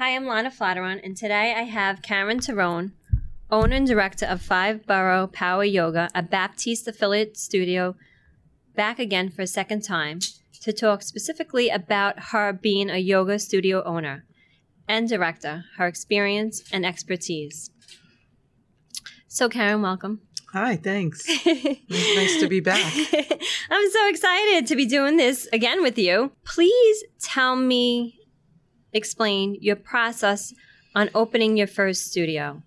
Hi, I'm Lana Flatteron, and today I have Karen Torrone, owner and director of Five Boro Power Yoga, a Baptiste affiliate studio, back again for a second time to talk specifically about her being a yoga studio owner and director, her experience and expertise. So, Karen, welcome. Hi, thanks. nice to be back. I'm so excited to be doing this again with you. Please tell me, explain your process on opening your first studio.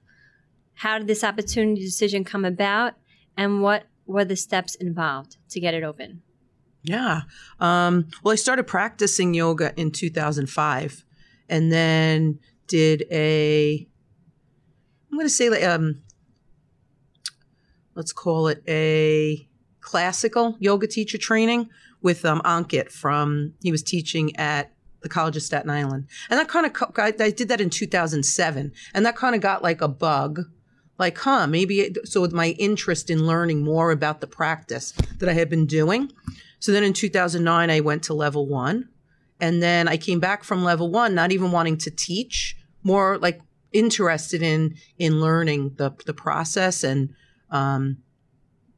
How did this opportunity decision come about, and what were the steps involved to get it open? Yeah. Um, well, I started practicing yoga in 2005 and then did a, I'm going to say, like, um, let's call it a classical yoga teacher training with um, Ankit from, he was teaching at the College of Staten Island. And that kind of, I did that in 2007. And that kind of got like a bug. Like, huh, maybe, it, so with my interest in learning more about the practice that I had been doing. So then in 2009, I went to level one. And then I came back from level one, not even wanting to teach, more like interested in, in learning the, the process and, um,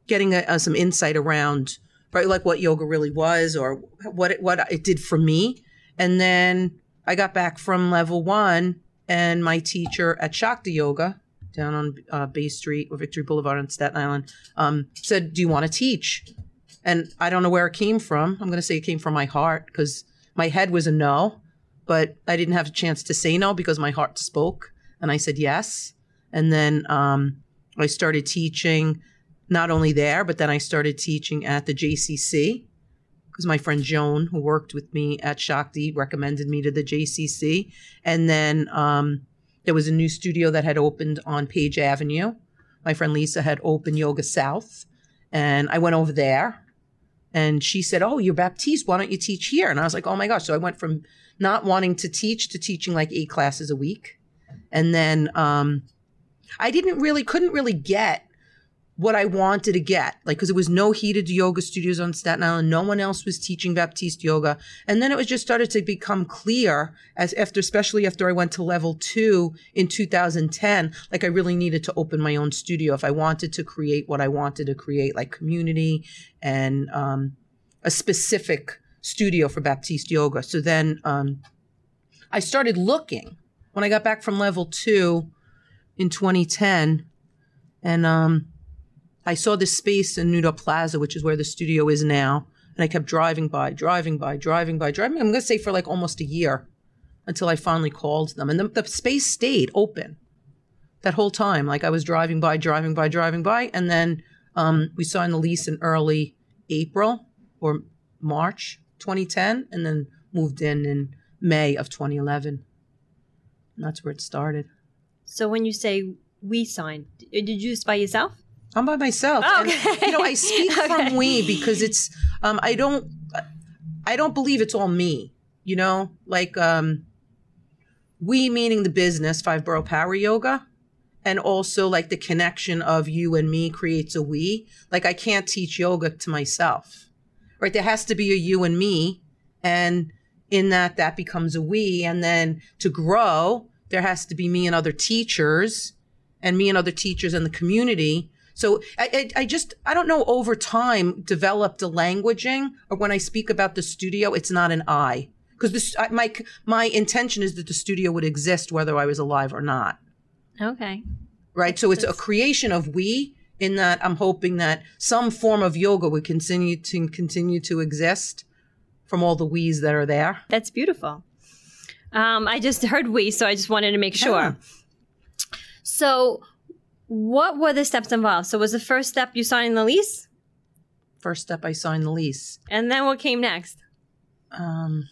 getting a, a, some insight around right like what yoga really was or what it, what it did for me and then i got back from level one and my teacher at shakti yoga down on uh, bay street or victory boulevard on staten island um, said do you want to teach? And i don't know where it came from. I'm going to say it came from my heart because my head was a no but i didn't have a chance to say no because my heart spoke and i said yes. And then um, I started teaching not only there, but then I started teaching at the JCC because my friend Joan, who worked with me at Shakti, recommended me to the JCC. And then um, there was a new studio that had opened on Page Avenue. My friend Lisa had opened Yoga South, and I went over there. And she said, Oh, you're Baptiste. Why don't you teach here? And I was like, Oh my gosh. So I went from not wanting to teach to teaching like eight classes a week. And then um, I didn't really, couldn't really get what I wanted to get, like, because it was no heated yoga studios on Staten Island. No one else was teaching Baptiste yoga. And then it was just started to become clear as after, especially after I went to level two in 2010, like I really needed to open my own studio if I wanted to create what I wanted to create, like community and um, a specific studio for Baptiste yoga. So then um, I started looking when I got back from level two in 2010. And, um, I saw this space in Nuda Plaza, which is where the studio is now. And I kept driving by, driving by, driving by, driving. I'm going to say for like almost a year until I finally called them. And the, the space stayed open that whole time. Like I was driving by, driving by, driving by. And then um, we signed the lease in early April or March 2010 and then moved in in May of 2011. And that's where it started. So when you say we signed, did you just by yourself? I'm by myself. Oh, okay. And, you know, I speak okay. from we because it's um, I don't I don't believe it's all me. You know, like um, we meaning the business, Five Boro Power Yoga, and also like the connection of you and me creates a we. Like I can't teach yoga to myself, right? There has to be a you and me, and in that that becomes a we, and then to grow, there has to be me and other teachers, and me and other teachers in the community so I, I, I, just, I don't know, over time developed a languaging or when I speak about the studio, it's not an I. Because this, my, my intention is that the studio would exist whether I was alive or not. Okay. Right. So it's a creation of we in that I'm hoping that some form of yoga would continue to continue to exist from all the we's that are there. That's beautiful. Um, I just heard we, so I just wanted to make sure. Yeah. So what were the steps involved? So was the first step you signing the lease? First step I signed the lease. And then what came next? Um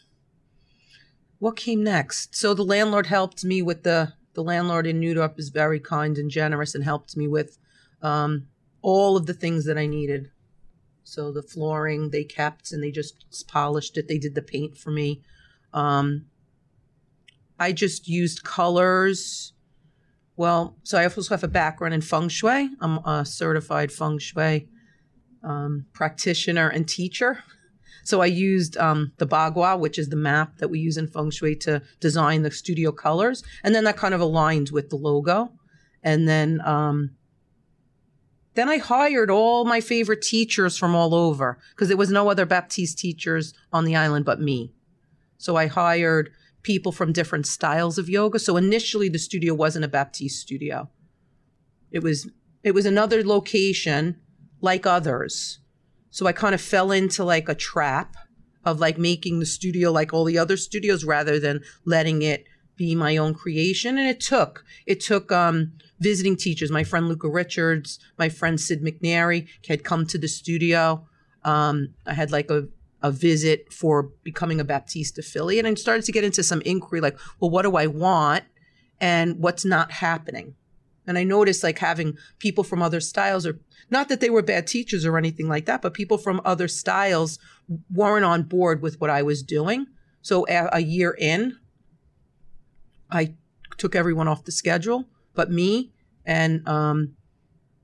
what came next? So the landlord helped me with the the landlord in New York is very kind and generous and helped me with um, all of the things that I needed. So the flooring they kept and they just polished it. They did the paint for me. Um, I just used colors well, so I also have a background in feng shui. I'm a certified feng shui um, practitioner and teacher. So I used um, the Bagua, which is the map that we use in feng shui to design the studio colors, and then that kind of aligns with the logo. And then um, then I hired all my favorite teachers from all over because there was no other Baptiste teachers on the island but me. So I hired people from different styles of yoga. So initially the studio wasn't a Baptiste studio. It was it was another location like others. So I kind of fell into like a trap of like making the studio like all the other studios rather than letting it be my own creation. And it took, it took um, visiting teachers. My friend Luca Richards, my friend Sid McNary had come to the studio. Um, I had like a, a visit for becoming a Baptiste affiliate and started to get into some inquiry like, well, what do I want and what's not happening? And I noticed like having people from other styles or not that they were bad teachers or anything like that, but people from other styles weren't on board with what I was doing. So a, a year in, I took everyone off the schedule, but me and um,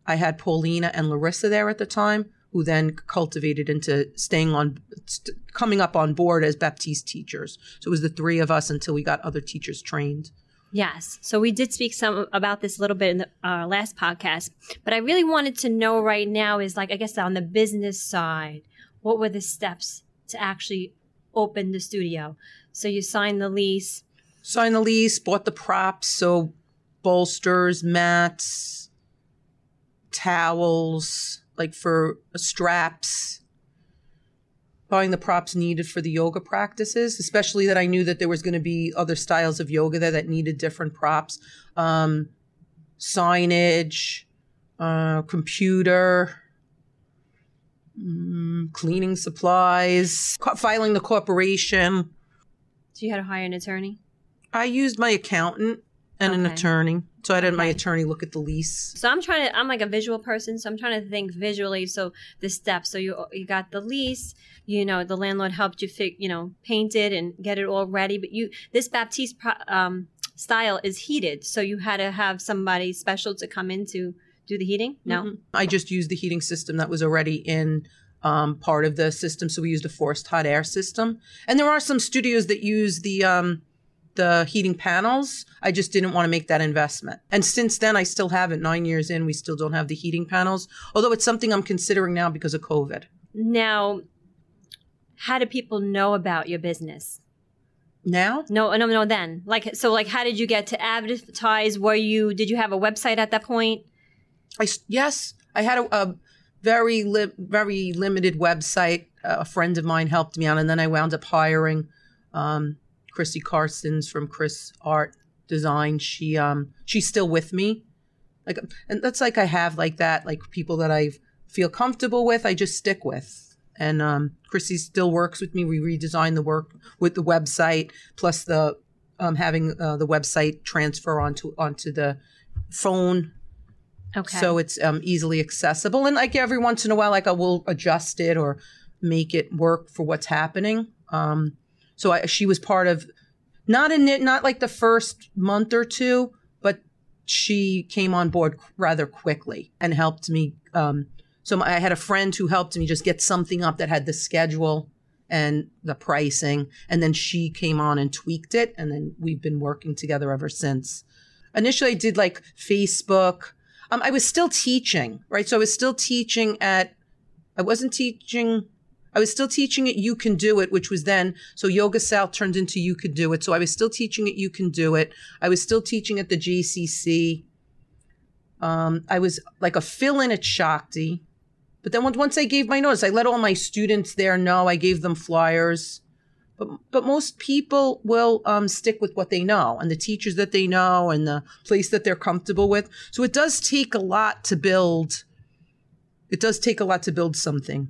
I had Paulina and Larissa there at the time, who then cultivated into staying on, st- coming up on board as Baptiste teachers. So it was the three of us until we got other teachers trained. Yes. So we did speak some about this a little bit in the uh, last podcast, but I really wanted to know right now is like I guess on the business side, what were the steps to actually open the studio? So you signed the lease. Signed the lease, bought the props, so bolsters, mats, towels, like for straps, buying the props needed for the yoga practices, especially that I knew that there was going to be other styles of yoga there that needed different props, um, signage, uh, computer, mm, cleaning supplies, filing the corporation. So you had to hire an attorney? I used my accountant and okay. an attorney. So I had okay. my attorney look at the lease. So I'm trying to. I'm like a visual person, so I'm trying to think visually. So the steps. So you you got the lease. You know, the landlord helped you fit. You know, paint it and get it all ready. But you this Baptiste um, style is heated, so you had to have somebody special to come in to do the heating. No, mm-hmm. I just used the heating system that was already in um, part of the system. So we used a forced hot air system, and there are some studios that use the um, the heating panels. I just didn't want to make that investment. And since then, I still haven't. Nine years in, we still don't have the heating panels, although it's something I'm considering now because of COVID. Now, how do people know about your business? Now? No, no, no. Then, like, so, like, how did you get to advertise? Were you? Did you have a website at that point? I yes, I had a, a very li- very limited website. Uh, a friend of mine helped me out, and then I wound up hiring um, Chrissy Carson's from Chris Art Design. She um she's still with me. Like and that's like I have like that, like people that I feel comfortable with, I just stick with. And um Chrissy still works with me. We redesigned the work with the website, plus the um having uh, the website transfer onto onto the phone Okay. So it's um, easily accessible. And like every once in a while, like I will adjust it or make it work for what's happening. Um, so I, she was part of not in it, not like the first month or two, but she came on board rather quickly and helped me. Um, so I had a friend who helped me just get something up that had the schedule and the pricing, and then she came on and tweaked it, and then we've been working together ever since. Initially, I did like Facebook. Um, I was still teaching, right? So I was still teaching at. I wasn't teaching I was still teaching it You Can Do It, which was then, so Yoga South turned into You Can Do It. So I was still teaching it You Can Do It. I was still teaching at the JCC. Um, I was like a fill in at Shakti. But then once I gave my notice, I let all my students there know. I gave them flyers. But, but most people will um, stick with what they know and the teachers that they know and the place that they're comfortable with. So it does take a lot to build. It does take a lot to build something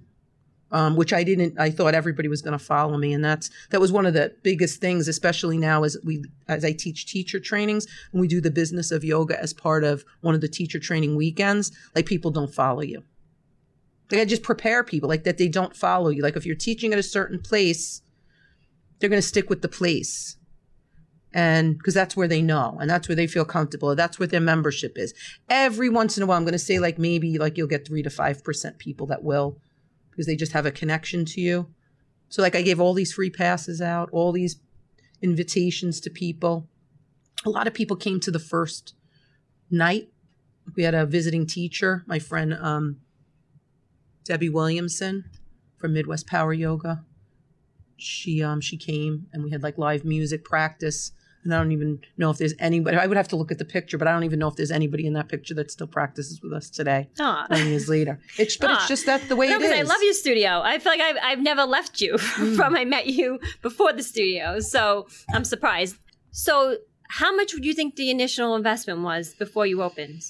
um, which I didn't. I thought everybody was going to follow me, and that's that was one of the biggest things, especially now as we as I teach teacher trainings and we do the business of yoga as part of one of the teacher training weekends. Like people don't follow you. Like I just prepare people like that they don't follow you. Like if you're teaching at a certain place, they're going to stick with the place and because that's where they know and that's where they feel comfortable that's where their membership is every once in a while i'm going to say like maybe like you'll get 3 to 5% people that will because they just have a connection to you. So like I gave all these free passes out, all these invitations to people. A lot of people came to the first night. We had a visiting teacher, my friend um, Debbie Williamson from Midwest Power Yoga. She um she came and we had like live music practice. And I don't even know if there's anybody. I would have to look at the picture, but I don't even know if there's anybody in that picture that still practices with us today, Aw. nine years later. It's but Aw. it's just that the way No, it because. I love your studio. I feel like I've, I've never left you from I met you before the studio. So I'm surprised. So, how much would you think the initial investment was before you opened?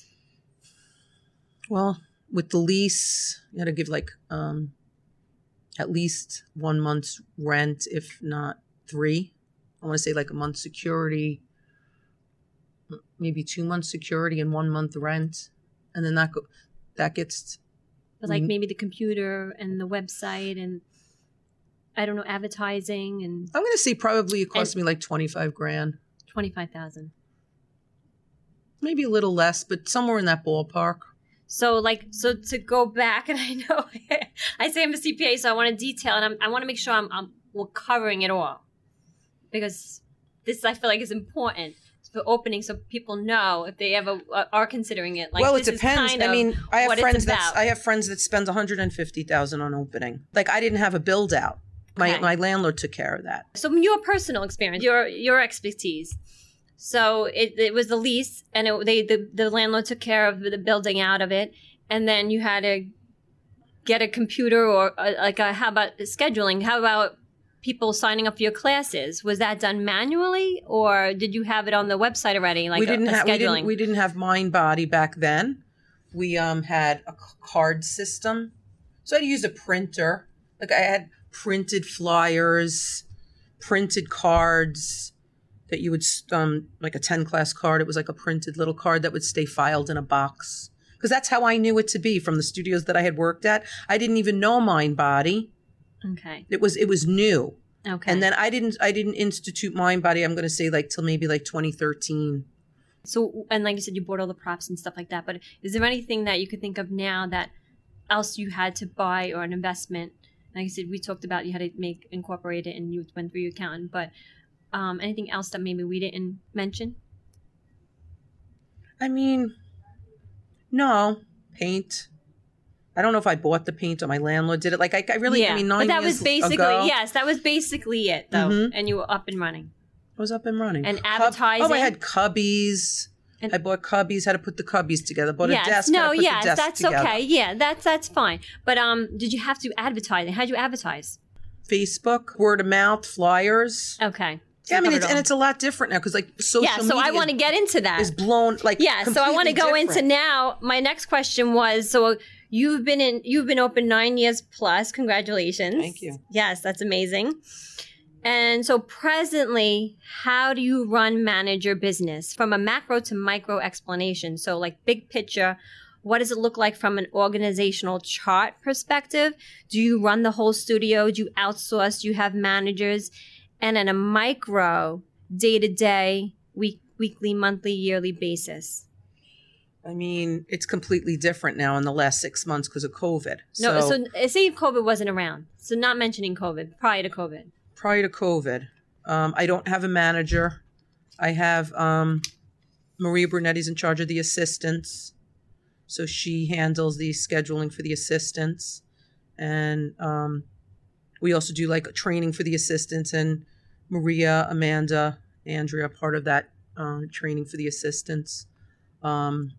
Well, with the lease, you had to give like um at least one month's rent, if not three. I want to say like a month security, maybe two months security and one month rent, and then that go that gets But like maybe the computer and the website and I don't know advertising and I'm gonna say probably it cost me like twenty five grand, twenty five thousand. maybe a little less, but somewhere in that ballpark. So like so to go back and I know I say I'm a CPA, so I want to detail and I'm, I want to make sure I'm, I'm we're covering it all because this I feel like is important for opening so people know if they ever uh, are considering it. Like well, it depends. kind I mean, I have friends that. I have friends that spend 150,000 on opening. Like I didn't have a build out. My Okay. my landlord took care of that. So your personal experience, your your expertise. So it, it was the lease, and it, they the, the landlord took care of the building out of it, and then you had to get a computer or uh like a, how about scheduling? How about people signing up for your classes? Was that done manually, or did you have it on the website already? Like we didn't a have we scheduling. didn't, we didn't have Mind Body back then. We um had a card system, so i'd use a printer. Like I had printed flyers, printed cards that you would um like a ten class card. It was like a printed little card that would stay filed in a box because that's how I knew it to be from the studios that I had worked at. I didn't even know Mind Body. Okay. It was it was new, Okay. and then I didn't I didn't institute Mind Body. I'm going to say like till maybe like 2013. So, and like you said, you bought all the props and stuff like that. But is there anything that you could think of now that else you had to buy or an investment? Like I said, we talked about you had to make incorporate it, and you went through your accountant. But um, anything else that maybe we didn't mention? I mean, no paint. I don't know if I bought the paint or my landlord did it. Like I, I really, I mean, nine but that years was basically ago, yes, that was basically it though, Mhm. and you were up and running. I was up and running. And Cub- advertising? oh, I had cubbies. And- I bought cubbies. Had to put the cubbies together. Bought yes, a desk. no, to put yes, desk that's together. okay. Yeah, that's that's fine. But um, did you have to advertise? How would you advertise? Facebook, word of mouth, flyers. Okay. Yeah, I mean, it's, and it's a lot different now because like social yeah. So I want to get into that. is blown like yeah so i want to go into now my next question was so you've been in you've been open nine years plus. Congratulations. Thank you. yes that's amazing. And so presently how do you run manage your business? From a macro to micro explanation. So like big picture what does it look like from an organizational chart perspective? Do you run the whole studio? Do you outsource? Do you have managers? And on a micro day to day week weekly monthly yearly basis I mean, it's completely different now in the last six months because of COVID. No, so, uh, say if COVID wasn't around. So not mentioning COVID, prior to COVID. prior to COVID, um, I don't have a manager. I have um, Maria Brunetti's in charge of the assistants, so she handles the scheduling for the assistants, and um, we also do like training for the assistants. And Maria, Amanda, Andrea, are part of that um, training for the assistants. Um,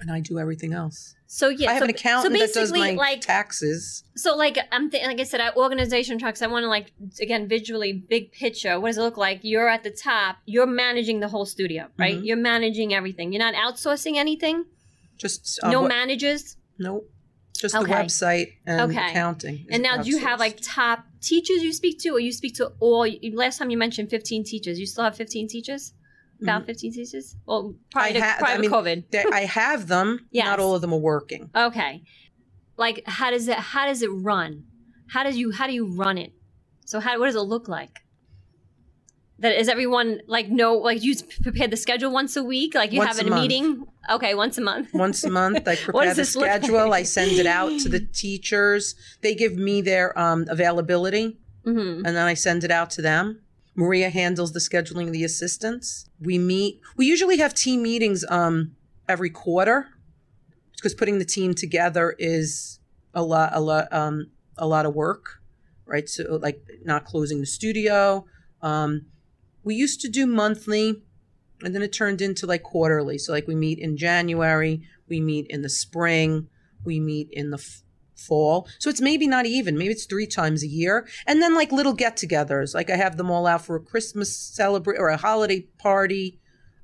and I do everything else. So yeah, I have so, an accountant so that does my like taxes. so like I'm th- like I said, I organization trucks. I want to like again visually big picture. What does it look like? You're at the top. You're managing the whole studio, right? Mhm. You're managing everything. You're not outsourcing anything. Just uh, no what- managers. Nope. Just Okay. the website and Okay. accounting. And now, do you have like top teachers you speak to, or you speak to all? Last time you mentioned 15 teachers. You still have 15 teachers? About 15 teachers? Well, prior, to, Mm-hmm. ha- prior I to mean, COVID. They- I have them. Yes. Not all of them are working. Okay. Like how does it how does it run? How does you how do you run it? So how what does it look like? That is everyone like no like you prepare the schedule once a week like you Once have a month. meeting okay once a month Once a month, I What prepare the schedule. like? I send it out to the teachers. They give me their um, availability, hmm and then I send it out to them. Maria handles the scheduling of the assistants. We meet. We usually have team meetings um, every quarter because putting the team together is a lot, a lot, um, a lot of work, right? So, like not closing the studio. Um, we used to do monthly, and then it turned into like quarterly. So, like we meet in January, we meet in the spring, we meet in the fall. So it's maybe not even. Maybe it's three times a year, and then like little get-togethers. Like I have them all out for a Christmas celebrate or a holiday party,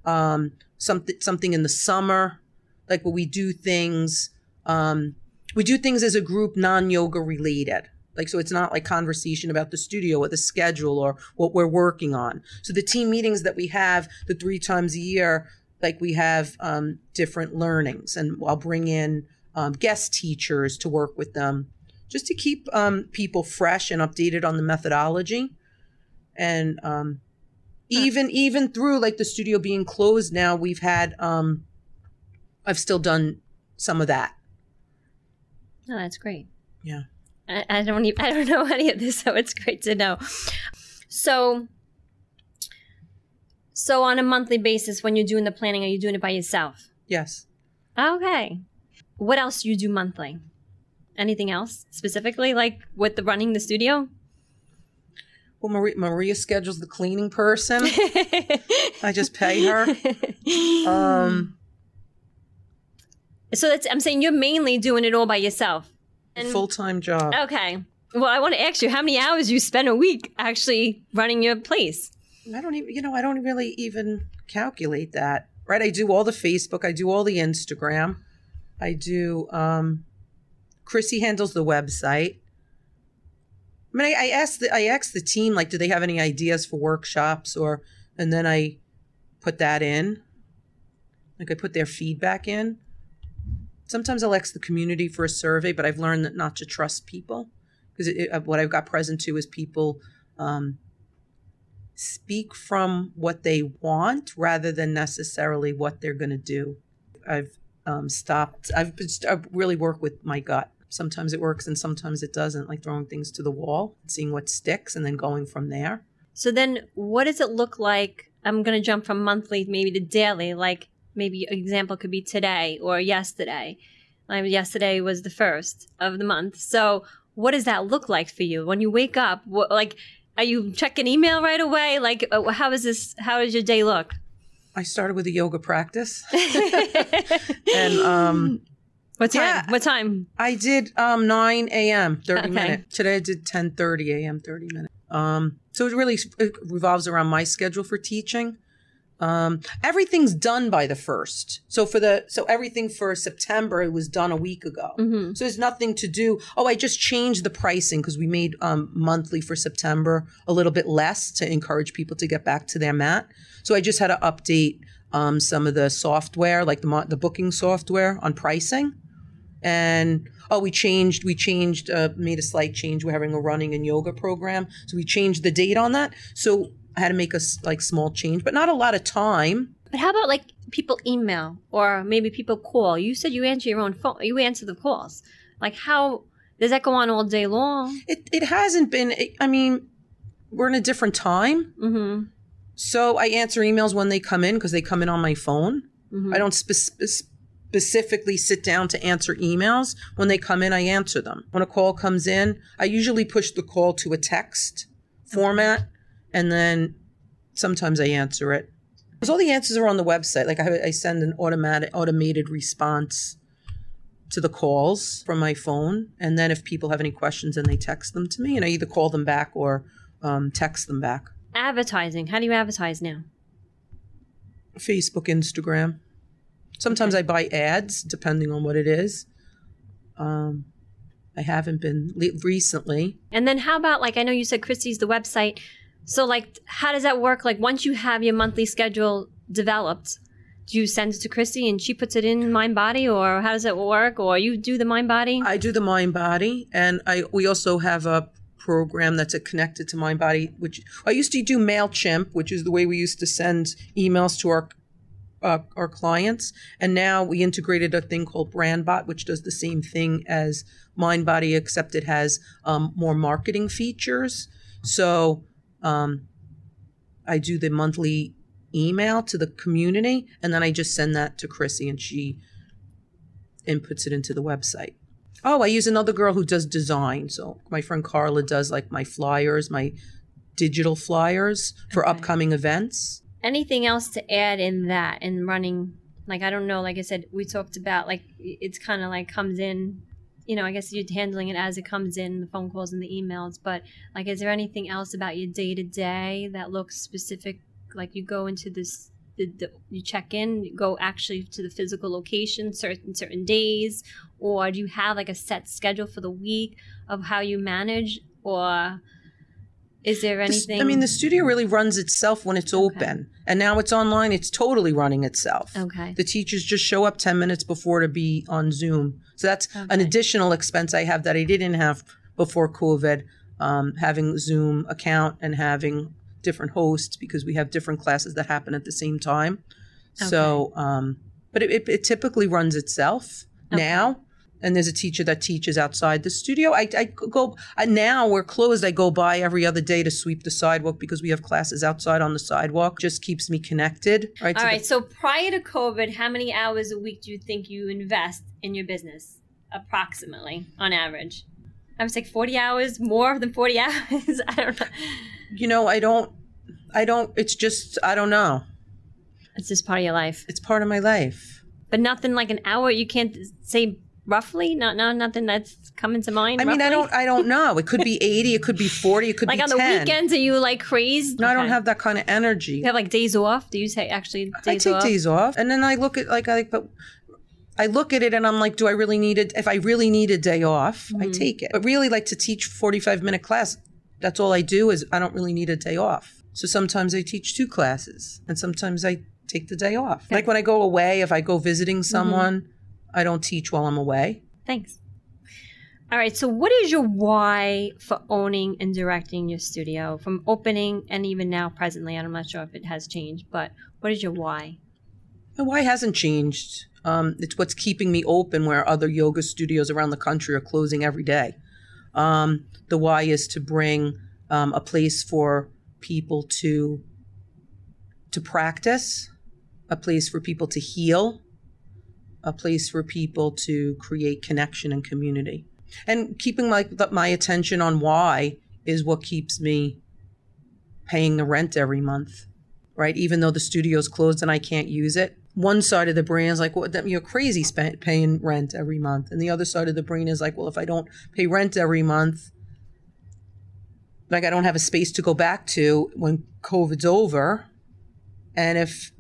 um, something something in the summer, like where we do things. Um, we do things as a group, non-yoga related. Like so, it's not like conversation about the studio or the schedule or what we're working on. So the team meetings that we have, the three times a year, like we have um, different learnings, and I'll bring in um, guest teachers to work with them, just to keep um, people fresh and updated on the methodology, and um, even even through like the studio being closed now, we've had um, I've still done some of that. oh that's great Yeah. I, I don't even I don't know any of this so it's great to know so so on a monthly basis when you're doing the planning are you doing it by yourself Yes. Okay. What else do you do monthly? Anything else specifically, like with the running the studio? Well, Maria, Maria schedules the cleaning person. I just pay her. Um, so that's I'm saying you're mainly doing it all by yourself. Full time job. Okay. Well, I want to ask you how many hours you spend a week actually running your place. I don't even, you know, I don't really even calculate that. Right? I do all the Facebook. I do all the Instagram. I do. um Chrissy handles the website. I mean, I, I asked the I asked the team like, do they have any ideas for workshops or, and then I put that in. Like I put their feedback in. Sometimes I'll ask the community for a survey, but I've learned that not to trust people because it, what I've got present to is people um, speak from what they want rather than necessarily what they're going to do. I've um, stopped. I've been, I really work with my gut. Sometimes it works and sometimes it doesn't. Like throwing things to the wall, seeing what sticks, and then going from there. So then what does it look like? I'm going to jump from monthly maybe to daily. Like maybe example could be today or yesterday. Like yesterday was the first of the month. So what does that look like for you when you wake up? What, like, are you checking email right away? Like, uh, how is this? How does your day look? I started with a yoga practice, and um, what time? Yeah. What time? I did um 9 a.m. 30 Okay. minute. Today I did 10:30 a.m. 30 minute. Um so it really it revolves around my schedule for teaching. Um everything's done by the 1st. So for the so everything for September it was done a week ago. hmm So there's nothing to do. Oh, I just changed the pricing because we made um, monthly for September a little bit less to encourage people to get back to their mat. So I just had to update um, some of the software, like the mo- the booking software on pricing. And oh, we changed. We changed. Uh, made a slight change. We're having a running and yoga program, so we changed the date on that. So I had to make a like small change, but not a lot of time. But how about like people email or maybe people call? You said you answer your own phone. You answer the calls. Like how does that go on all day long? It it hasn't been. I mean, we're in a different time. Mm-hmm. So I answer emails when they come in because they come in on my phone. Mhm. I don't spe- specifically sit down to answer emails. When they come in, I answer them. When a call comes in, I usually push the call to a text format, and then sometimes I answer it. Because all the answers are on the website. Like I, I send an automatic automated response to the calls from my phone, and then if people have any questions, then they text them to me, and I either call them back or um, text them back. Advertising. How do you advertise now? Facebook, Instagram. Sometimes I buy ads, depending on what it is. Um, I haven't been le- recently. And then how about like I know you said Chrissy's the website. So like how does that work? Like once you have your monthly schedule developed, do you send it to Chrissy and she puts it in Mind Body or how does it work? Or you do the Mind Body? I do the mind body, and I we also have a program that's connected to MindBody, which I used to do MailChimp, which is the way we used to send emails to our uh, our clients. And now we integrated a thing called BrandBot, which does the same thing as MindBody, except it has um, more marketing features. So um, I do the monthly email to the community, and then I just send that to Chrissy, and she inputs it into the website. Oh, I use another girl who does design. So my friend Carla does like my flyers, my digital flyers for Okay. upcoming events. Anything else to add in that in running? Like I don't know. Like I said, we talked about like it's kind of like comes in. You know, I guess you're handling it as it comes in, the phone calls and the emails. But like, is there anything else about your day to day that looks specific? Like you go into this, the, the, you check in, you go actually to the physical location certain certain days, or do you have like a set schedule for the week of how you manage, or is there anything? I mean, the studio really runs itself when it's open, and now it's online. It's totally running itself. okay. The teachers just show up 10 minutes before to be on Zoom. So that's an additional expense I have that I didn't have before COVID, um, having Zoom account and having different hosts because we have different classes that happen at the same time. Okay. So, um, but it, it, it typically runs itself Okay. now. And there's a teacher that teaches outside the studio. I, I go I, now we're closed. I go by every other day to sweep the sidewalk because we have classes outside on the sidewalk. Just keeps me connected. Right. All to the- So prior to COVID, how many hours a week do you think you invest in your business, approximately, on average? I was like forty hours, more than forty hours. I don't know. you know i don't i don't it's just i don't know It's just part of your life, it's part of my life but nothing like an hour. You can't say roughly. Not, not nothing that's coming to mind. i mean i don't i don't know it could be 80 it could be 40 it could be like be on the weekends. Are you like crazed? no i don't have that kind of energy You have like days off. Do you say actually days i take off? days off and then i look at like i like but I look at it and I'm like, do I really need it? If I really need a day off, I Mm-hmm. take it. But really, like to teach 45 minute class, that's all I do is I don't really need a day off. So sometimes I teach two classes and sometimes I take the day off. Like when I go away, if I go visiting Mm-hmm. I don't teach while I'm away. Thanks. All right. So, what is your why for owning and directing your studio from opening and even now, presently? I'm not sure if it has changed, but what is your why? My why hasn't changed. Um, it's what's keeping me open where other yoga studios around the country are closing every day. Um, the why is to bring um, a place for people to to practice, a place for people to heal, a place for people to create connection and community. And keeping my my attention on why is what keeps me paying the rent every month right? Even though the studio's closed and I can't use it. One side of the brain is like, well, you're crazy spend, paying rent every month. And the other side of the brain is like, well, if I don't pay rent every month, like I don't have a space to go back to when COVID's over. And if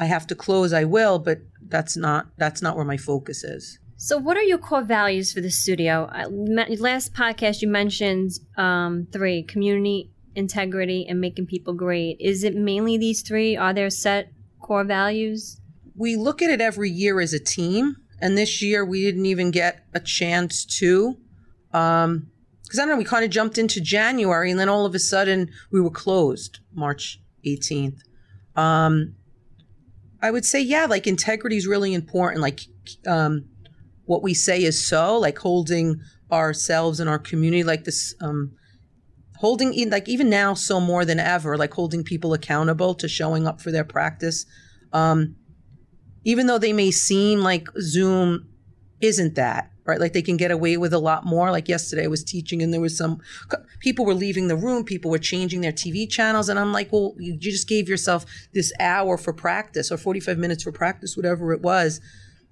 I have to close, I will, but that's not that's not where my focus is. So, what are your core values for the studio? I, last podcast, you mentioned um, three community, integrity, and making people great. Is it mainly these three? Are there set core values? we look at it every year as a team and this year we didn't even get a chance to um because i don't know we kind of jumped into january and then all of a sudden we were closed march 18th um i would say yeah like integrity is really important. Like um what we say is so like holding ourselves and our community like this um holding in like even now so more than ever like holding people accountable to showing up for their practice. Um even though they may seem like Zoom isn't that, right? Like they can get away with a lot more. Like yesterday, I was teaching and there was some people were leaving the room, people were changing their TV channels. And I'm like, well, you just gave yourself this hour for practice or 45 minutes for practice, whatever it was,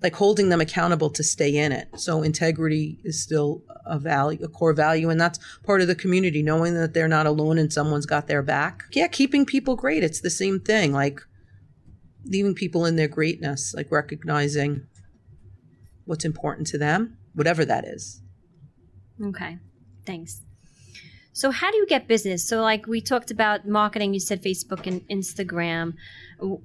like holding them accountable to stay in it. So integrity is still a value, a core value. And that's part of the community, knowing that they're not alone and someone's got their back. Yeah, keeping people great. It's the same thing. Like, leaving people in their greatness, like recognizing what's important to them, whatever that is. Okay, thanks. So, how do you get business? So, like we talked about marketing, you said Facebook and Instagram.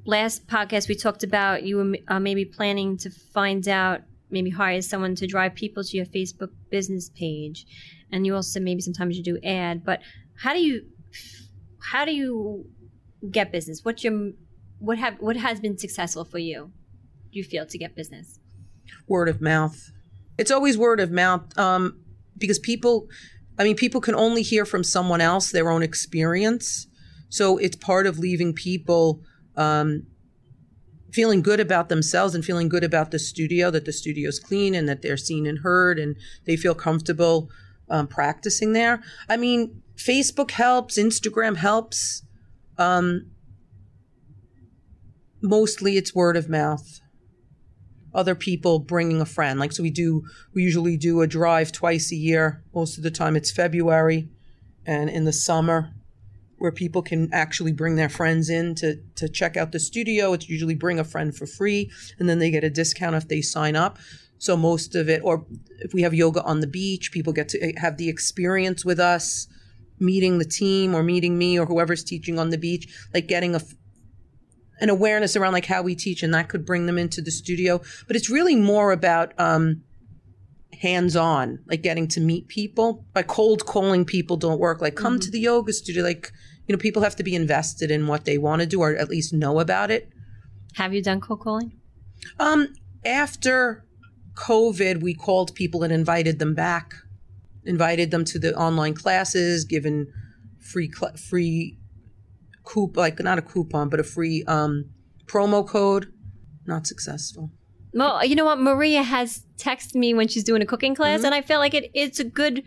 Last podcast, we talked about you were uh, maybe planning to find out maybe hire someone to drive people to your Facebook business page, and you also maybe sometimes you do ad. But how do you how do you get business? What's your what have what has been successful for you? You feel to get business? Word of mouth. It's always word of mouth um, because people. I mean, people can only hear from someone else their own experience. So it's part of leaving people um, feeling good about themselves and feeling good about the studio, that the studio's clean and that they're seen and heard and they feel comfortable um, practicing there. I mean, Facebook helps, Instagram helps. Um, mostly it's word of mouth. Other people bringing a friend. Like, so we do, we usually do a drive twice a year. Most of the time it's February and in the summer where people can actually bring their friends in to, to check out the studio. It's usually bring a friend for free and then they get a discount if they sign up. So most of it, or if we have yoga on the beach, people get to eh, have the experience with us, meeting the team or meeting me or whoever's teaching on the beach, like getting a an awareness around like how we teach, and that could bring them into the studio. But it's really more about um, hands on, like getting to meet people. By cold calling people don't work. Like come to the yoga studio, like you know, people have to be invested in what they want to do or at least know about it. Have you done cold calling? Um, after COVID, we called people and invited them back, invited them to the online classes, given free cl- free coup like not a coupon but a free um, promo code. Not successful. Well, you know what? Maria has texted me when she's doing a cooking class, Mm-hmm. and I feel like it, it's a good,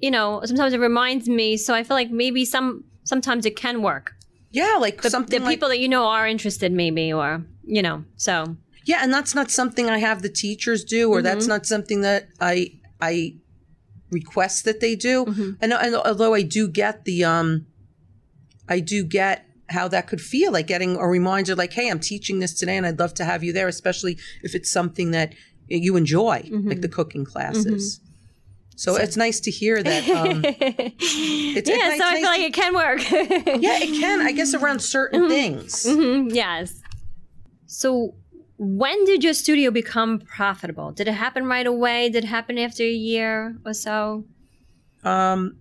you know, sometimes it reminds me. So I feel like maybe some sometimes it can work. Yeah, like The, something the like people that you know are interested, maybe, or you know, so Yeah, and that's not something I have the teachers do, or that's not something that I I request that they do. And, and although I do get the um, I do get how that could feel like getting a reminder, like, "Hey, I'm teaching this today, and I'd love to have you there," especially if it's something that you enjoy, like the cooking classes. So, it's nice to hear that. Um, it's, yeah. it's so I nice feel like it can work. yeah, it can. I guess around certain things. Mhm, yes. So when did your studio become profitable? Did it happen right away? Did it happen after a year or so? Um,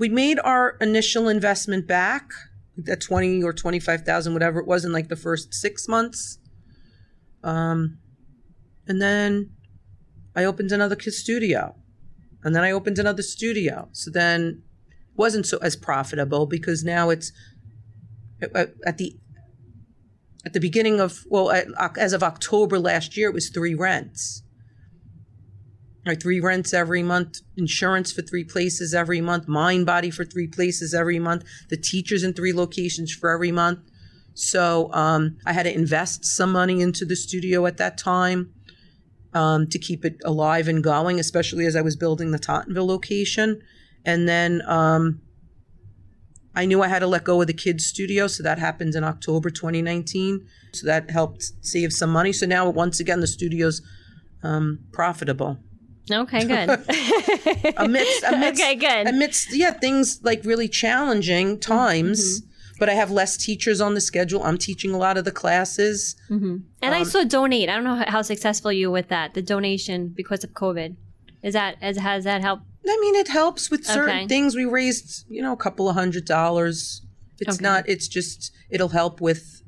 we made our initial investment back at twenty or twenty five thousand, whatever it was, in like the first six months. Um, and then I opened another studio, and then I opened another studio. So then it wasn't so as profitable because now it's at, at the at the beginning of well, at, as of October last year, it was three rents. Right, three rents every month, insurance for three places every month, mind body for three places every month, the teachers in three locations for every month. So um, I had to invest some money into the studio at that time um, to keep it alive and going, especially as I was building the Tottenville location. And then um, I knew I had to let go of the kids' studio, so that happened in October 2019. So that helped save some money. So now, once again, the studio's um, profitable Okay, good. amidst, amidst okay, good. amidst yeah things like really challenging times but i have less teachers on the schedule i'm teaching a lot of the classes and Um, I saw donate. I don't know how successful you were with that. The donation because of COVID. Is that as has that helped? i mean it helps with certain Okay. things we raised you know a couple of hundred dollars it's Okay. not it's just it'll help with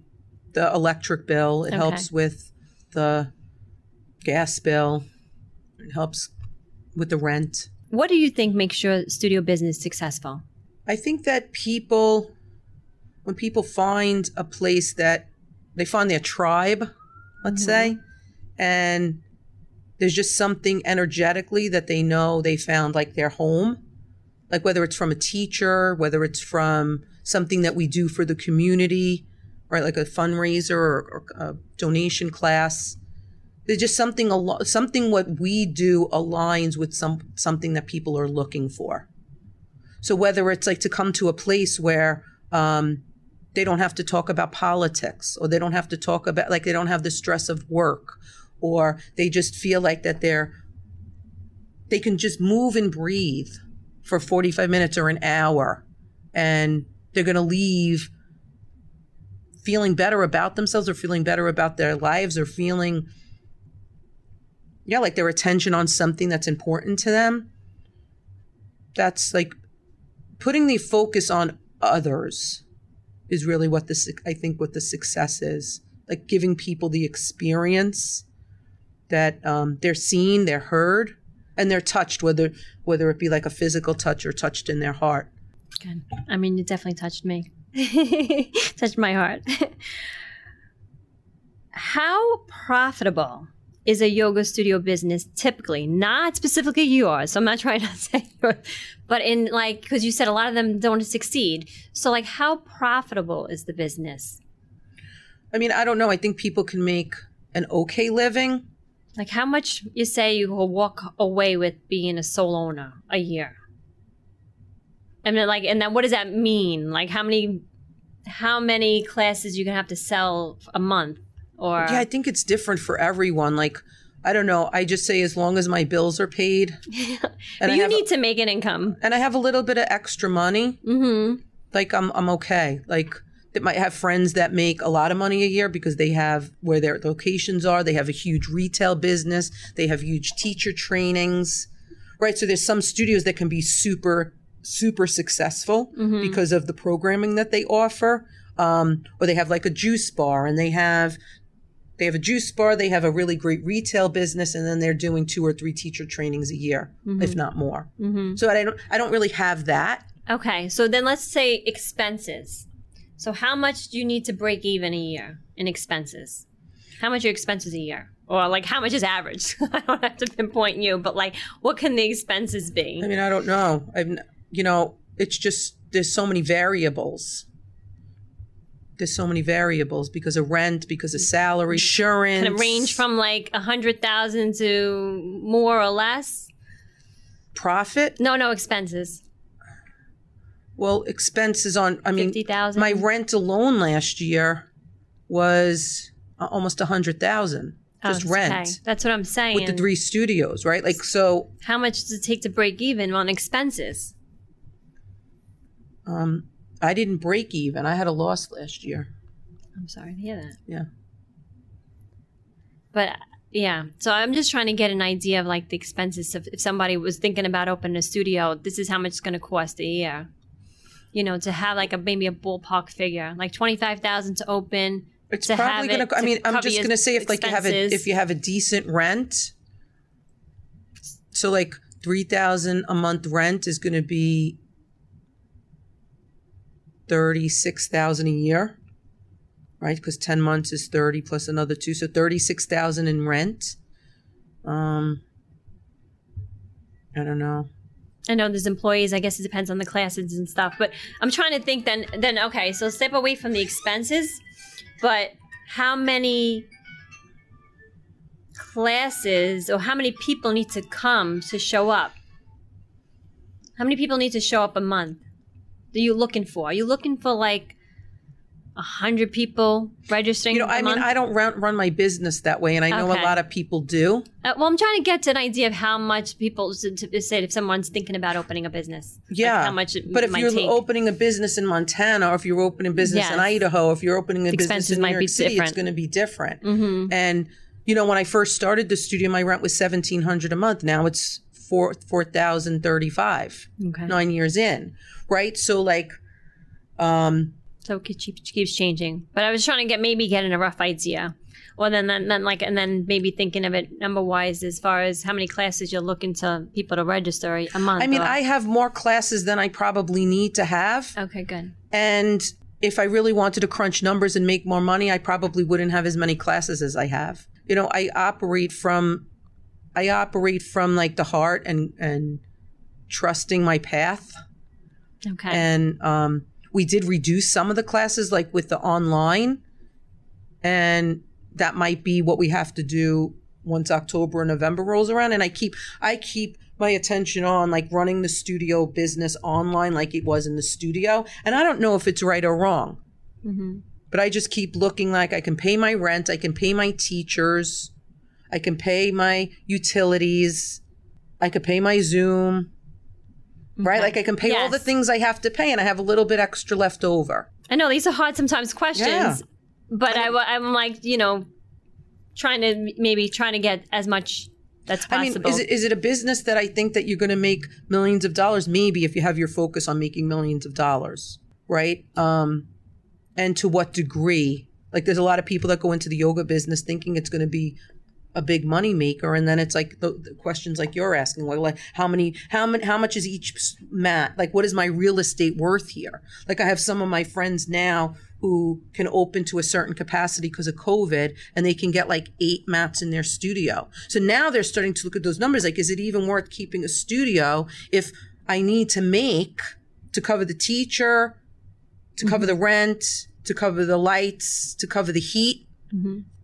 the electric bill it Okay. helps with the gas bill it helps with the rent What do you think makes your studio business successful? I think that people, when people find a place that they find their tribe, let's mm-hmm. say, and there's just something energetically that they know they found like their home, like whether it's from a teacher, whether it's from something that we do for the community, right, like a fundraiser or, or a donation class. There's just something a lo- something what we do aligns with some something that people are looking for. So whether it's like to come to a place where um, they don't have to talk about politics, or they don't have to talk about like they don't have the stress of work, or they just feel like that they're they can just move and breathe for 45 minutes or an hour, and they're going to leave feeling better about themselves, or feeling better about their lives, or feeling yeah, like their attention on something that's important to them. That's like putting the focus on others is really what the suc- I think what the success is. Like giving people the experience that um, they're seen, they're heard, and they're touched, whether whether it be like a physical touch or touched in their heart. Good. I mean, it definitely touched me. touched my heart. How profitable is a yoga studio business typically? Not specifically yours. So I'm not trying to say yours, but in like, because you said a lot of them don't succeed. So, like, how profitable is the business? I mean, I don't know. I think people can make an okay living. Like, how much you say you will walk away with being a sole owner a year? And then, like, and then what does that mean? Like, how many, how many classes you gonna have to sell a month? Or Yeah, I think it's different for everyone. Like, I don't know. I just say as long as my bills are paid, I you need to make an income. and I have a little bit of extra money, Mm-hmm. like I'm I'm okay. Like that might have friends that make a lot of money a year because they have where their locations are. They have a huge retail business. They have huge teacher trainings, right? So there's some studios that can be super super successful because of the programming that they offer. Um, or they have like a juice bar and they have they have a juice bar, they have a really great retail business, and then they're doing two or three teacher trainings a year, if mm-hmm. not more. Mm-hmm. So I don't I don't really have that. Okay, so then let's say expenses. So how much do you need to break even a year in expenses? How much are your expenses a year? Or like how much is average? I don't have to pinpoint you, but like what can the expenses be? I mean, I don't know. I've, you know, it's just there's so many variables. There's so many variables because of rent, because of salary, insurance. Can it range from like a hundred thousand to more or less? profit. No, no expenses. Well, expenses on. I mean, 50,000? my rent alone last year was uh, almost a hundred thousand. Just Oh, rent okay. That's what I'm saying. with the three studios, right? Like so. How much does it take to break even on expenses? Um, I didn't break even. I had a loss last year. I'm sorry to hear that. Yeah. But yeah, so I'm just trying to get an idea of like the expenses. If, if somebody was thinking about opening a studio, this is how much it's going to cost a year. You know, to have like a maybe a ballpark figure, like twenty five thousand to open. It's to probably going to. I mean, I'm just going to say if like you have a if you have a decent rent, so like three thousand a month rent is going to be thirty six thousand a year, right? Because ten months is thirty plus another two, so thirty six thousand in rent. Um, I don't know. I know there's employees. I guess it depends on the classes and stuff. But I'm trying to think. Then, then okay. So step away from the expenses, but how many classes or how many people need to come to show up? How many people need to show up a month? Are you looking for? Are you looking for like a hundred people registering? You know, I mean. I don't run, run my business that way, and I know Okay. a lot of people do. Uh, well, I'm trying to get to an idea of how much people to, to say if someone's thinking about opening a business. Like, Yeah, how much it But if you're take. opening a business in Montana, or if you're opening a business in Idaho, if you're opening a business Expenses in New York City, it's going to be different. Mhm. And you know, when I first started the studio, my rent was seventeen hundred a month. Now it's four four thousand thirty five. Okay. Nine years in, right? So like, um, So it keeps, keeps changing. But I was trying to get maybe getting a rough idea. Well, then, then, then, like, and then maybe thinking of it number wise as far as how many classes you're looking to people to register a month. I mean, or- I have more classes than I probably need to have, Okay, good. and if I really wanted to crunch numbers and make more money, I probably wouldn't have as many classes as I have. You know, I operate from I operate from like the heart and and trusting my path. Okay. And um, we did reduce some of the classes, like with the online, and that might be what we have to do once October or November rolls around. And I keep I keep my attention on like running the studio business online, like it was in the studio. And I don't know if it's right or wrong, hmm but I just keep looking like I can pay my rent, I can pay my teachers, I can pay my utilities, I could pay my Zoom. Right? Okay. Like I can pay all the things I have to pay and I have a little bit extra left over. I know these are hard sometimes questions, Yeah. but I, I'm like, you know, trying to maybe trying to get as much that's possible. I mean, is it, is it a business that I think that you're going to make millions of dollars? Maybe if you have your focus on making millions of dollars, right? Um, and to what degree? Like, there's a lot of people that go into the yoga business thinking it's going to be a big money maker, and then it's like the, the questions like you're asking, like, like how many, how many, how much is each mat? Like, what is my real estate worth here? Like, I have some of my friends now who can open to a certain capacity because of COVID and they can get like eight mats in their studio. So now they're starting to look at those numbers. Like, is it even worth keeping a studio if I need to make to cover the teacher, to cover mm-hmm. the rent, to cover the lights, to cover the heat?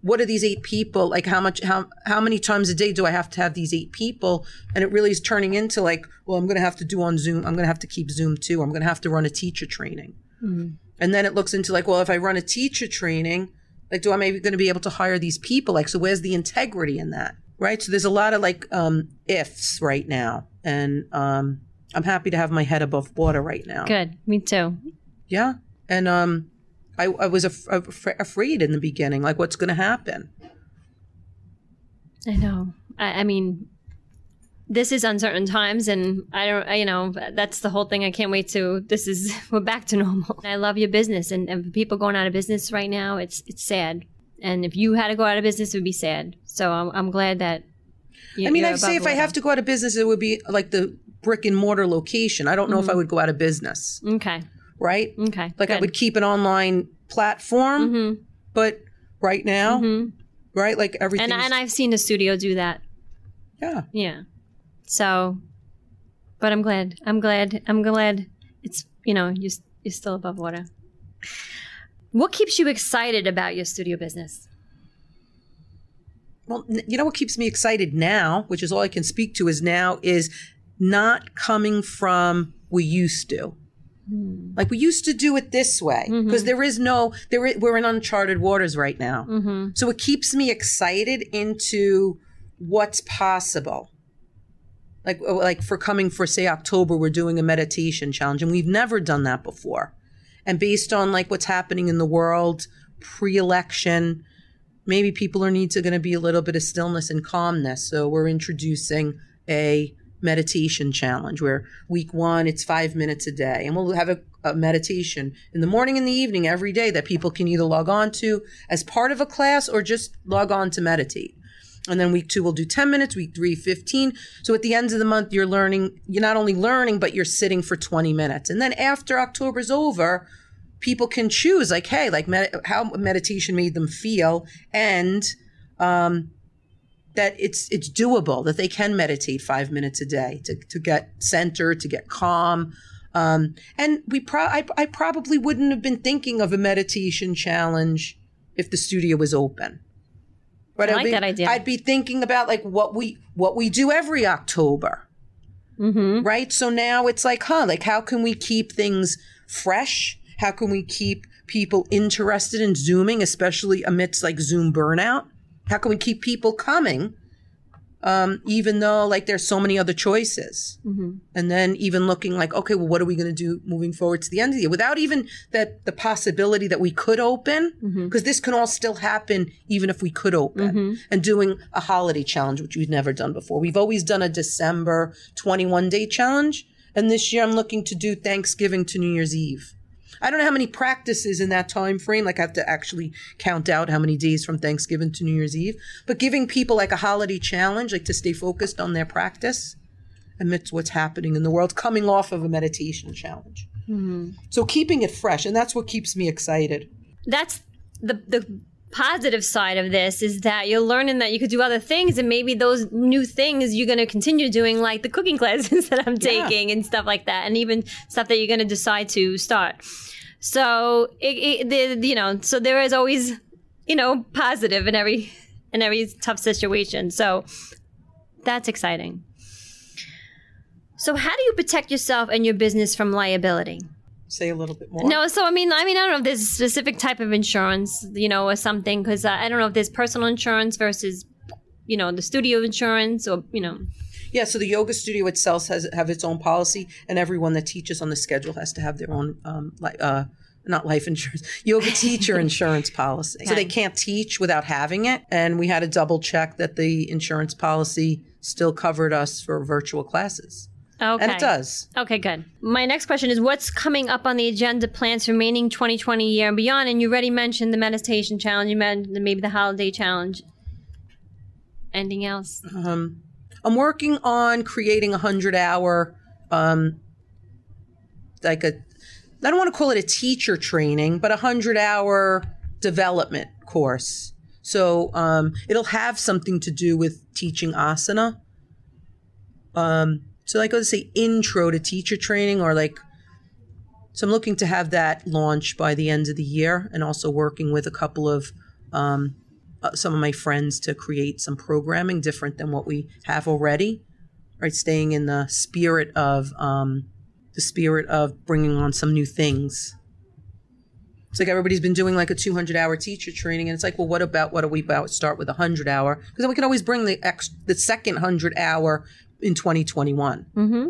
What are these eight people like? How much? How how many times a day do I have to have these eight people? And it really is turning into like, well, I'm going to have to do on Zoom. I'm going to have to keep Zoom too. I'm going to have to run a teacher training. And then it looks into like, well, if I run a teacher training, like, do I maybe going to be able to hire these people? Like, so where's the integrity in that? Right. So there's a lot of like um, ifs right now. And um, I'm happy to have my head above water right now. Good. Me too. Yeah. And um, I, I was af- af- afraid in the beginning, like, what's going to happen? I know. I, I mean, this is uncertain times, and I don't. I, you know, that's the whole thing. I can't wait to. This is we're back to normal. I love your business, and, and people going out of business right now, it's it's sad. And if you had to go out of business, it would be sad. So I'm, I'm glad that. You, I mean, I'd say if I have to go out of business, it would be like the brick and mortar location. I don't know if I mm-hmm. would go out of business, Okay. Right? Okay. Like I would keep an online platform, Mhm. but right now, Mhm. right? Like everything. And and I've seen a studio do that. yeah. Yeah. So, but I'm glad. I'm glad. I'm glad. It's you know you you're still above water. What keeps you excited about your studio business? Well, you know what keeps me excited now, which is all I can speak to, is now is not coming from we used to. Like we used to do it this way because there is no there. We're in uncharted waters right now, Mm-hmm. so it keeps me excited into what's possible. Like uh, like for coming for say October, we're doing a meditation challenge, and we've never done that before. And based on like what's happening in the world pre-election, maybe people are needs are going to be a little bit of stillness and calmness. So we're introducing a meditation challenge where week one it's five minutes a day, and we'll have a, a meditation in the morning and the evening every day that people can either log on to as part of a class or just log on to meditate. And then week two, we'll do 10 minutes, week three, 15. So at the end of the month, you're learning, you're not only learning, but you're sitting for 20 minutes. And then after October's over, people can choose, like, hey, like med- how meditation made them feel and um, that it's it's doable, that they can meditate five minutes a day to, to get centered, to get calm. Um, and we pro- I, I probably wouldn't have been thinking of a meditation challenge if the studio was open. Right? I I'd like be- that idea. I'd be thinking about like what we what we do every October, Mm-hmm. right? So now it's like, huh, like how can we keep things fresh? How can we keep people interested in Zooming, especially amidst like Zoom burnout? How can we keep people coming, um, even though like there's so many other choices? Mm-hmm. And then even looking like, okay, well, what are we going to do moving forward to the end of the year without even that the possibility that we could open, because this can all still happen even if we could open. And doing a holiday challenge, which we've never done before. We've always done a December 21 day challenge, and this year I'm looking to do Thanksgiving to New Year's Eve. I don't know how many practices in that time frame. Like I have to actually count out how many days from Thanksgiving to New Year's Eve. But giving people like a holiday challenge, like to stay focused on their practice amidst what's happening in the world, coming off of a meditation challenge. Mm-hmm. So keeping it fresh, and that's what keeps me excited. That's the the positive side of this is that you're learning that you could do other things, and maybe those new things you're going to continue doing, like the cooking classes that I'm Yeah. taking and stuff like that, and even stuff that you're going to decide to start. So it, it the, you know, so there is always you know positive in every in every tough situation. So that's exciting. So how do you protect yourself and your business from liability? Say a little bit more. No, so I mean, I mean, I don't know if there's a specific type of insurance, you know, or something, because uh, I don't know if there's personal insurance versus, you know, the studio insurance, or you know, Yeah, so the yoga studio itself has have its own policy, and everyone that teaches on the schedule has to have their own um, like uh, not life insurance, yoga teacher insurance policy. So they can't teach without having it. And we had to double check that the insurance policy still covered us for virtual classes. Okay. And it does. Okay, good. My next question is what's coming up on the agenda plans remaining 2020 year and beyond? And you already mentioned the meditation challenge, you mentioned maybe the holiday challenge. Anything else? Um, I'm working on creating a hundred hour, um, like a, I don't want to call it a teacher training, but a hundred hour development course. So um, it'll have something to do with teaching asana. Um, so like I would say intro to teacher training or like, so I'm looking to have that launch by the end of the year and also working with a couple of um, uh, some of my friends to create some programming different than what we have already right? Staying in the spirit of um, the spirit of bringing on some new things. It's like everybody's been doing like a 200 hour teacher training and it's like well what about what do we about start with a 100 hour? Because then we can always bring the ex the second 100 hour in 2021 Mm-hmm.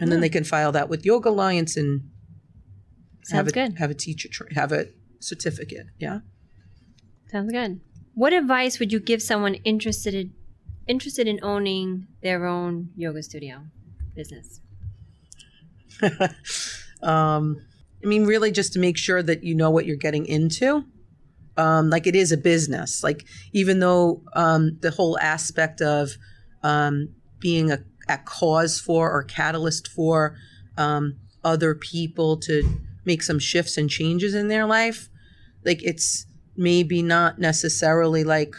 and then they can file that with yoga alliance and have a, good. have a teacher tra- have a certificate yeah Sounds good. What advice would you give someone interested in, interested in owning their own yoga studio business? um, I mean, really, just to make sure that you know what you're getting into. Um, like it is a business. Like even though um, the whole aspect of um, being a, a cause for or catalyst for um, other people to make some shifts and changes in their life, like it's maybe not necessarily like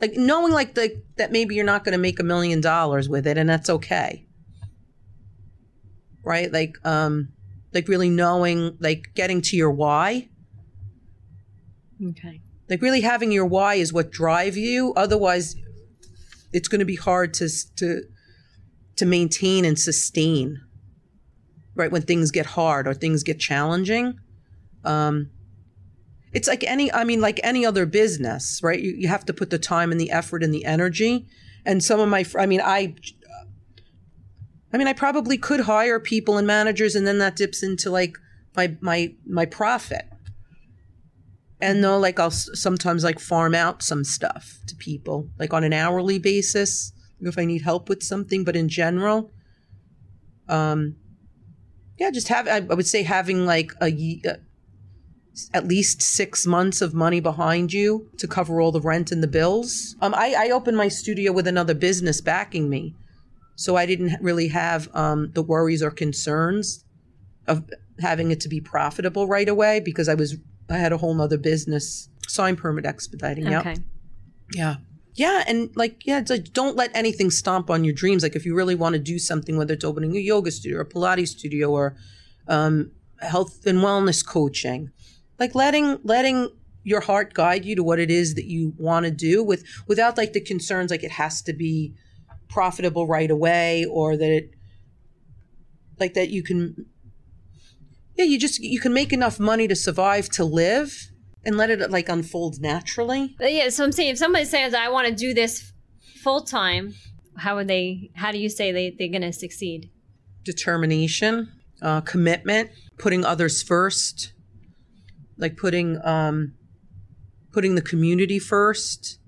like knowing like the that maybe you're not going to make a million dollars with it, and that's okay. Right? Like um like really knowing like getting to your why. Okay. like really having your why is what drive you. Otherwise it's going to be hard to to to maintain and sustain right when things get hard or things get challenging. Um it's like any i mean like any other business right? You, you have to put the time and the effort and the energy. And some of my, I mean i I mean, I probably could hire people and managers, and then that dips into like my my my profit. And though, like I'll sometimes like farm out some stuff to people, like on an hourly basis, if I need help with something. But in general, um, yeah, just have I, I would say having like a ye- uh, at least six months of money behind you to cover all the rent and the bills. Um, I, I opened my studio with another business backing me. So I didn't really have um, the worries or concerns of having it to be profitable right away because I was I had a whole nother business sign permit expediting. Yep. Okay. Yeah. Yeah. And like, yeah, it's like don't let anything stomp on your dreams. Like if you really want to do something, whether it's opening a yoga studio or a Pilates studio or um, health and wellness coaching, like letting letting your heart guide you to what it is that you want to do with without like the concerns like it has to be profitable right away or that it like that you can yeah you just you can make enough money to survive to live and let it like unfold naturally But yeah, so I'm saying if somebody says I want to do this full time, how would they? How do you say they they're going to succeed? determination uh, commitment putting others first like putting um putting the community first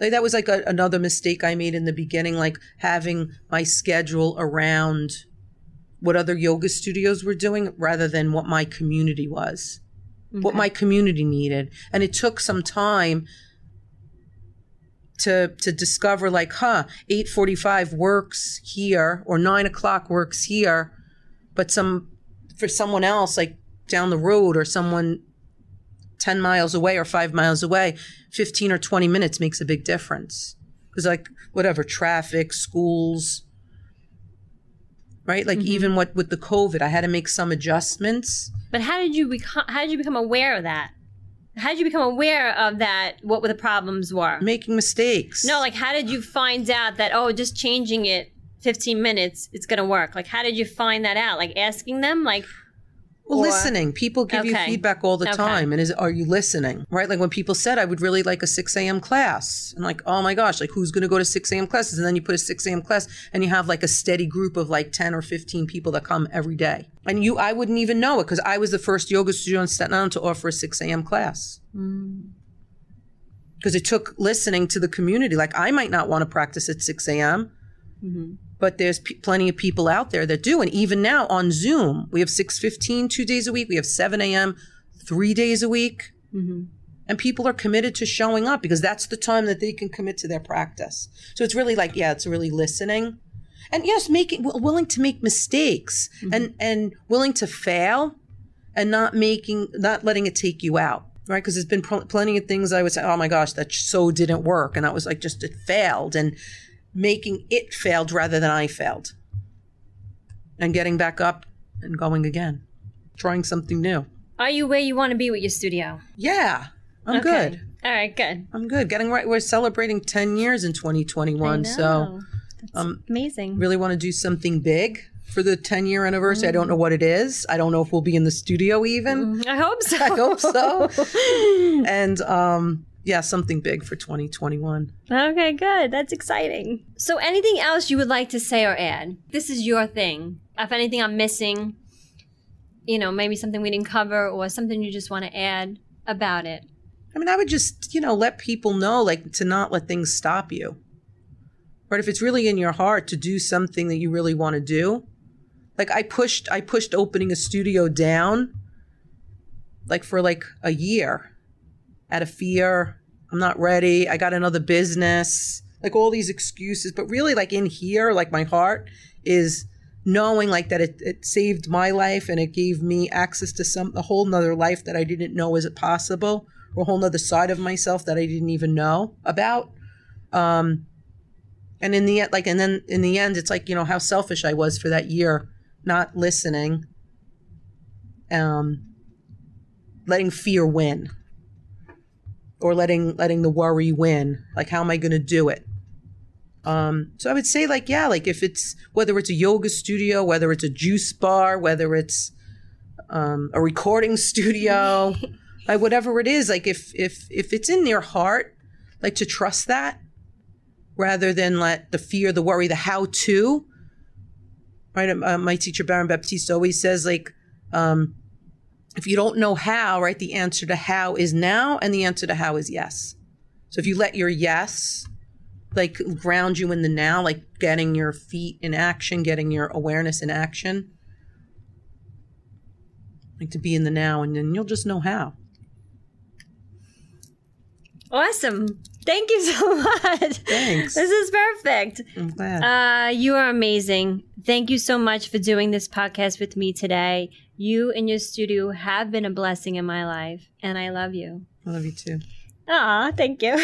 like that was like a, another mistake i made in the beginning like having my schedule around what other yoga studios were doing rather than what my community was what my mm-hmm. community needed. And it took some time to to discover like huh 845 works here or 9 o'clock works here but some for someone else like down the road or someone 10 miles away or 5 miles away 15 or 20 minutes makes a big difference. Because like whatever traffic schools right? Like mm-hmm. even what with the covid i had to make some adjustments But how did you become? How did you become aware of that? How did you become aware of that? What were the problems were? making mistakes No, like how did you find out that oh, just changing it 15 minutes, it's gonna work? Like how did you find that out? Like asking them? Like Well, Or- listening. People give you feedback all the Okay. time. And is are you listening? Right? Like when people said I would really like a 6 a.m. class. And like, oh my gosh, like who's gonna go to 6 a.m. classes? And then you put a 6 a.m. class and you have like a steady group of like 10 or 15 people that come every day. And you I wouldn't even know it because I was the first yoga studio in Staten Island to offer a 6 a.m. class. Mm. Because it took listening to the community. Like I might not want to practice at 6 a.m mm-hmm. But there's p- plenty of people out there that do. And even now on zoom we have 6.15 two days a week. We have 7 a.m three days a week. Mm-hmm. And people are committed to showing up because that's the time that they can commit to their practice. So it's really like yeah it's really listening. And yes making willing to make mistakes mm-hmm. and and willing to fail and not making not letting it take you out right? Because there's been pl- plenty of things i would say oh my gosh that so didn't work. And that was like just it failed. And making it failed rather than i failed and getting back up and going again trying something new Are you where you want to be with your studio? yeah i'm Okay. good All right, good. i'm good getting right we're celebrating 10 years in 2021 so. That's um, amazing. really want to do something big for the 10 year anniversary i don't know what it is i don't know if we'll be in the studio even I hope so. I hope so. and um, yeah, something big for 2021. Okay, good. That's exciting. So, anything else you would like to say or add? This is your thing. If anything I'm missing, you know, maybe something we didn't cover or something you just want to add about it. I mean, I would just, you know, let people know, like, to not let things stop you. Right? If it's really in your heart to do something that you really want to do, like I pushed, I pushed opening a studio down, like for like a year, out of fear. I'm not ready. I got another business, like all these excuses. But really, like in here, like my heart is knowing like that it, it saved my life and it gave me access to some a whole nother life that I didn't know was possible, or a whole nother side of myself that I didn't even know about. Um, and in the end, like, and then in the end, it's like you know how selfish I was for that year, not listening, um, letting fear win, or letting letting the worry win. Like, how am I going to do it? Um, so I would say, like, yeah, like if it's whether it's a yoga studio, whether it's a juice bar, whether it's um, a recording studio, like whatever it is, like if if if it's in your heart, like to trust that rather than let the fear, the worry, the how to. Right, uh, my teacher Baron Baptiste always says, like, um, if you don't know how, right, the answer to how is now, and the answer to how is yes. So if you let your yes like ground you in the now, like getting your feet in action, getting your awareness in action. Like to be in the now, and then you'll just know how. Awesome. Thank you so much. Thanks. This is perfect. I'm glad. Uh, you are amazing. Thank you so much for doing this podcast with me today. You and your studio have been a blessing in my life, and I love you. I love you too. Aw, thank you.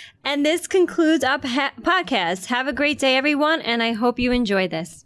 and this concludes our podcast. Have a great day, everyone, and I hope you enjoy this.